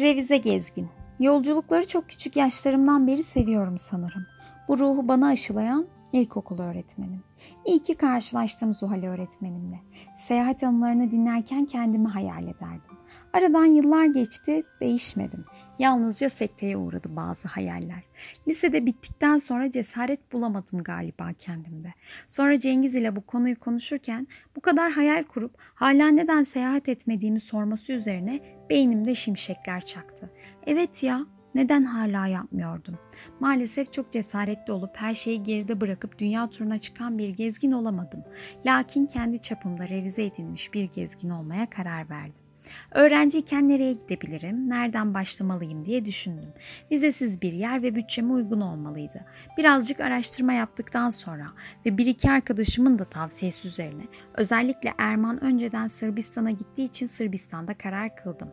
Revize gezgin. Yolculukları çok küçük yaşlarımdan beri seviyorum sanırım. Bu ruhu bana aşılayan ilkokul öğretmenim. İyi ki karşılaştım Zuhal öğretmenimle. Seyahat anılarını dinlerken kendimi hayal ederdim. Aradan yıllar geçti, değişmedim. Yalnızca sekteye uğradı bazı hayaller. Lisede bittikten sonra cesaret bulamadım galiba kendimde. Sonra Cengiz ile bu konuyu konuşurken bu kadar hayal kurup hala neden seyahat etmediğimi sorması üzerine beynimde şimşekler çaktı. Evet ya, neden hala yapmıyordum? Maalesef çok cesaretli olup her şeyi geride bırakıp dünya turuna çıkan bir gezgin olamadım. Lakin kendi çapımda revize edilmiş bir gezgin olmaya karar verdim. Öğrenciyken nereye gidebilirim, nereden başlamalıyım diye düşündüm. Vizesiz bir yer ve bütçeme uygun olmalıydı. Birazcık araştırma yaptıktan sonra ve bir iki arkadaşımın da tavsiyesi üzerine özellikle Erman önceden Sırbistan'a gittiği için Sırbistan'da karar kıldım.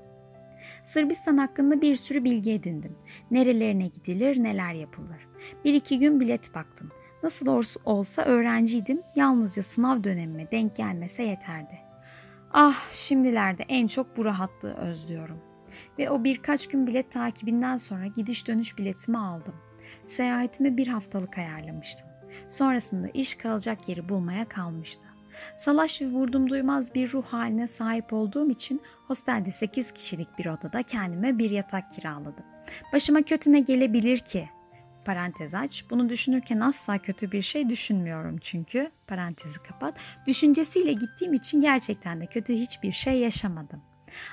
Sırbistan hakkında bir sürü bilgi edindim. Nerelerine gidilir, neler yapılır. Bir iki gün bilet baktım. Nasıl olsa öğrenciydim, yalnızca sınav dönemime denk gelmese yeterdi. Ah şimdilerde en çok bu rahatlığı özlüyorum. Ve o birkaç gün bilet takibinden sonra gidiş dönüş biletimi aldım. Seyahatimi bir haftalık ayarlamıştım. Sonrasında iş kalacak yeri bulmaya kalmıştı. Salaş ve vurdum duymaz bir ruh haline sahip olduğum için hostelde 8 kişilik bir odada kendime bir yatak kiraladım. Başıma kötü ne gelebilir ki? Parantez aç. Bunu düşünürken asla kötü bir şey düşünmüyorum çünkü. Parantezi kapat. Düşüncesiyle gittiğim için gerçekten de kötü hiçbir şey yaşamadım.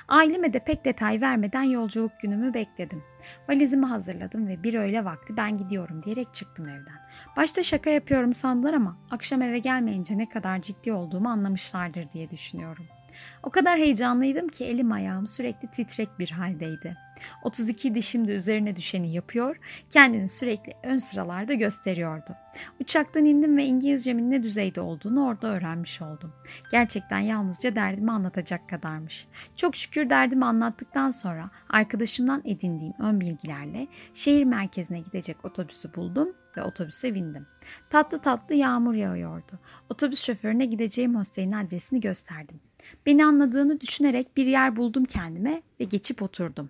Aileme de pek detay vermeden yolculuk günümü bekledim. Valizimi hazırladım ve bir öğle vakti ben gidiyorum diyerek çıktım evden. Başta şaka yapıyorum sandılar ama akşam eve gelmeyince ne kadar ciddi olduğumu anlamışlardır diye düşünüyorum. O kadar heyecanlıydım ki elim ayağım sürekli titrek bir haldeydi. 32 dişim de üzerine düşeni yapıyor, kendini sürekli ön sıralarda gösteriyordu. Uçaktan indim ve İngilizcemin ne düzeyde olduğunu orada öğrenmiş oldum. Gerçekten yalnızca derdimi anlatacak kadarmış. Çok şükür derdimi anlattıktan sonra arkadaşımdan edindiğim ön bilgilerle şehir merkezine gidecek otobüsü buldum ve otobüse bindim. Tatlı tatlı yağmur yağıyordu. Otobüs şoförüne gideceğim hostelin adresini gösterdim. Beni anladığını düşünerek bir yer buldum kendime ve geçip oturdum.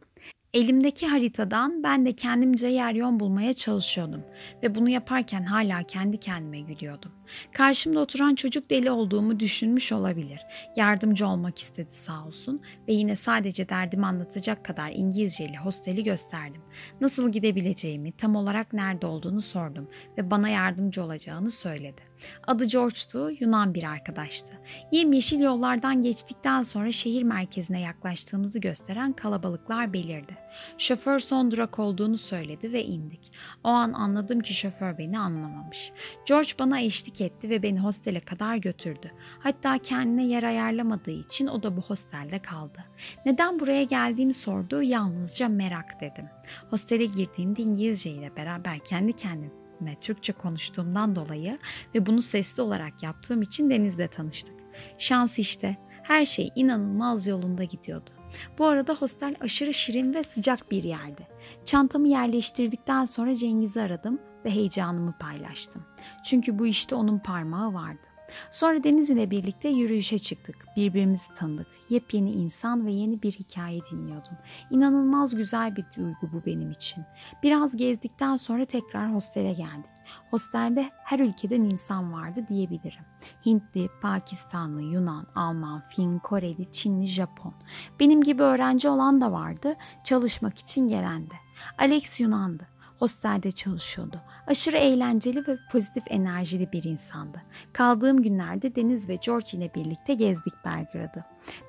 Elimdeki haritadan ben de kendimce yer yön bulmaya çalışıyordum ve bunu yaparken hala kendi kendime gülüyordum. Karşımda oturan çocuk deli olduğumu düşünmüş olabilir. Yardımcı olmak istedi sağ olsun ve yine sadece derdimi anlatacak kadar İngilizceli hosteli gösterdim. Nasıl gidebileceğimi, tam olarak nerede olduğunu sordum ve bana yardımcı olacağını söyledi. Adı George'tu, Yunan bir arkadaştı. Yemyeşil yollardan geçtikten sonra şehir merkezine yaklaştığımızı gösteren kalabalıklar belirdi. Şoför son durak olduğunu söyledi ve indik. O an anladım ki şoför beni anlamamış. George bana eşlik etti ve beni hostele kadar götürdü. Hatta kendine yer ayarlamadığı için o da bu hostelde kaldı. Neden buraya geldiğimi sordu, yalnızca merak dedim. Hostele girdiğimde İngilizce ile beraber kendi kendime Türkçe konuştuğumdan dolayı ve bunu sesli olarak yaptığım için Deniz'le tanıştık. Şans işte. Her şey inanılmaz yolunda gidiyordu. Bu arada hostel aşırı şirin ve sıcak bir yerdi. Çantamı yerleştirdikten sonra Cengiz'i aradım ve heyecanımı paylaştım. Çünkü bu işte onun parmağı vardı. Sonra Deniz ile birlikte yürüyüşe çıktık. Birbirimizi tanıdık. Yepyeni insan ve yeni bir hikaye dinliyordum. İnanılmaz güzel bir duygu bu benim için. Biraz gezdikten sonra tekrar hostele geldik. Hostelde her ülkeden insan vardı diyebilirim. Hintli, Pakistanlı, Yunan, Alman, Fin, Koreli, Çinli, Japon. Benim gibi öğrenci olan da vardı, çalışmak için gelen de. Alex Yunandı. Hostelde çalışıyordu. Aşırı eğlenceli ve pozitif enerjili bir insandı. Kaldığım günlerde Deniz ve George ile birlikte gezdik Belgrad'ı.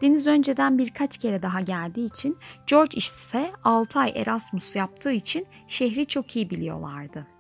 Deniz önceden birkaç kere daha geldiği için, George ise 6 ay Erasmus yaptığı için şehri çok iyi biliyorlardı.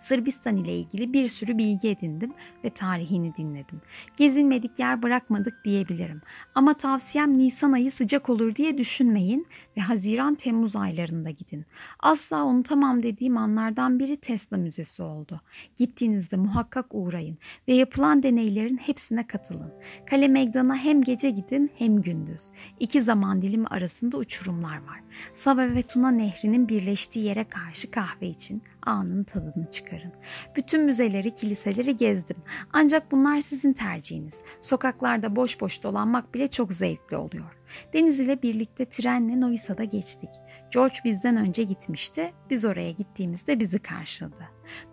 Sırbistan ile ilgili bir sürü bilgi edindim ve tarihini dinledim. Gezinmedik yer bırakmadık diyebilirim. Ama tavsiyem Nisan ayı sıcak olur diye düşünmeyin ve Haziran-Temmuz aylarında gidin. Asla unutamam dediğim anlardan biri Tesla Müzesi oldu. Gittiğinizde muhakkak uğrayın ve yapılan deneylerin hepsine katılın. Kale Megdan'a hem gece gidin hem gündüz. İki zaman dilimi arasında uçurumlar var. Sava ve Tuna Nehri'nin birleştiği yere karşı kahve için anın tadını çıkarın. Çıkarın. Bütün müzeleri, kiliseleri gezdim. Ancak bunlar sizin tercihiniz. Sokaklarda boş boş dolanmak bile çok zevkli oluyor. Deniz ile birlikte trenle Novi Sad'a geçtik. George bizden önce gitmişti. Biz oraya gittiğimizde bizi karşıladı.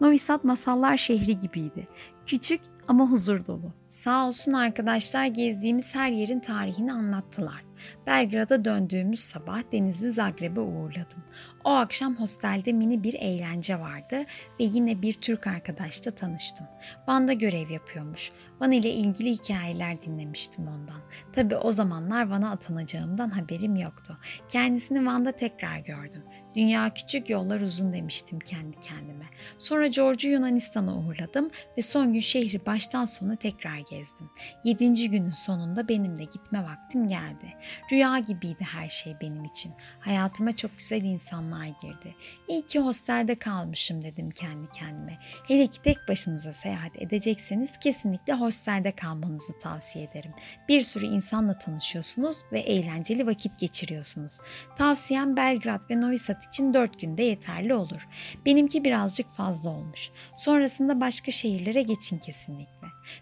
Novi Sad masallar şehri gibiydi. Küçük ama huzur dolu. Sağ olsun arkadaşlar gezdiğimiz her yerin tarihini anlattılar. Belgrad'a döndüğümüz sabah Deniz'i Zagreb'e uğurladım. O akşam hostelde mini bir eğlence vardı ve yine bir Türk arkadaşla tanıştım. Van'da görev yapıyormuş. Van ile ilgili hikayeler dinlemiştim ondan. Tabi o zamanlar Van'a atanacağımdan haberim yoktu. Kendisini Van'da tekrar gördüm. Dünya küçük yollar uzun demiştim kendi kendime. Sonra George'u Yunanistan'a uğurladım ve son gün şehri baştan sona tekrar gezdim. Yedinci günün sonunda benim de gitme vaktim geldi. Rüya gibiydi her şey benim için. Hayatıma çok güzel insanlar girdi. İyi ki hostelde kalmışım dedim kendi kendime. Hele ki tek başınıza seyahat edecekseniz kesinlikle hostelde kalmanızı tavsiye ederim. Bir sürü insanla tanışıyorsunuz ve eğlenceli vakit geçiriyorsunuz. Tavsiyem Belgrad ve Novi Sad için 4 günde yeterli olur. Benimki birazcık fazla olmuş. Sonrasında başka şehirlere geçin kesinlikle.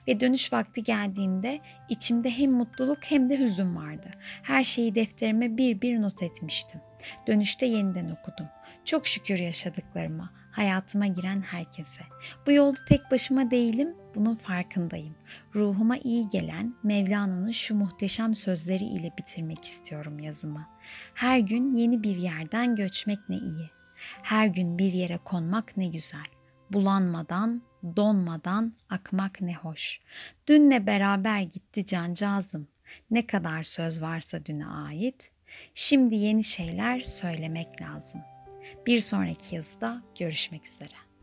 Ve dönüş vakti geldiğinde içimde hem mutluluk hem de hüzün vardı. Her şeyi defterime bir bir not etmiştim. Dönüşte yeniden okudum. Çok şükür yaşadıklarıma, hayatıma giren herkese. Bu yolda tek başıma değilim, bunun farkındayım. Ruhuma iyi gelen Mevlana'nın şu muhteşem sözleri ile bitirmek istiyorum yazımı. Her gün yeni bir yerden göçmek ne iyi. Her gün bir yere konmak ne güzel. Bulanmadan, donmadan akmak ne hoş. Dünle beraber gitti cancağızım. Ne kadar söz varsa düne ait, Şimdi yeni şeyler söylemek lazım. Bir sonraki yazıda görüşmek üzere.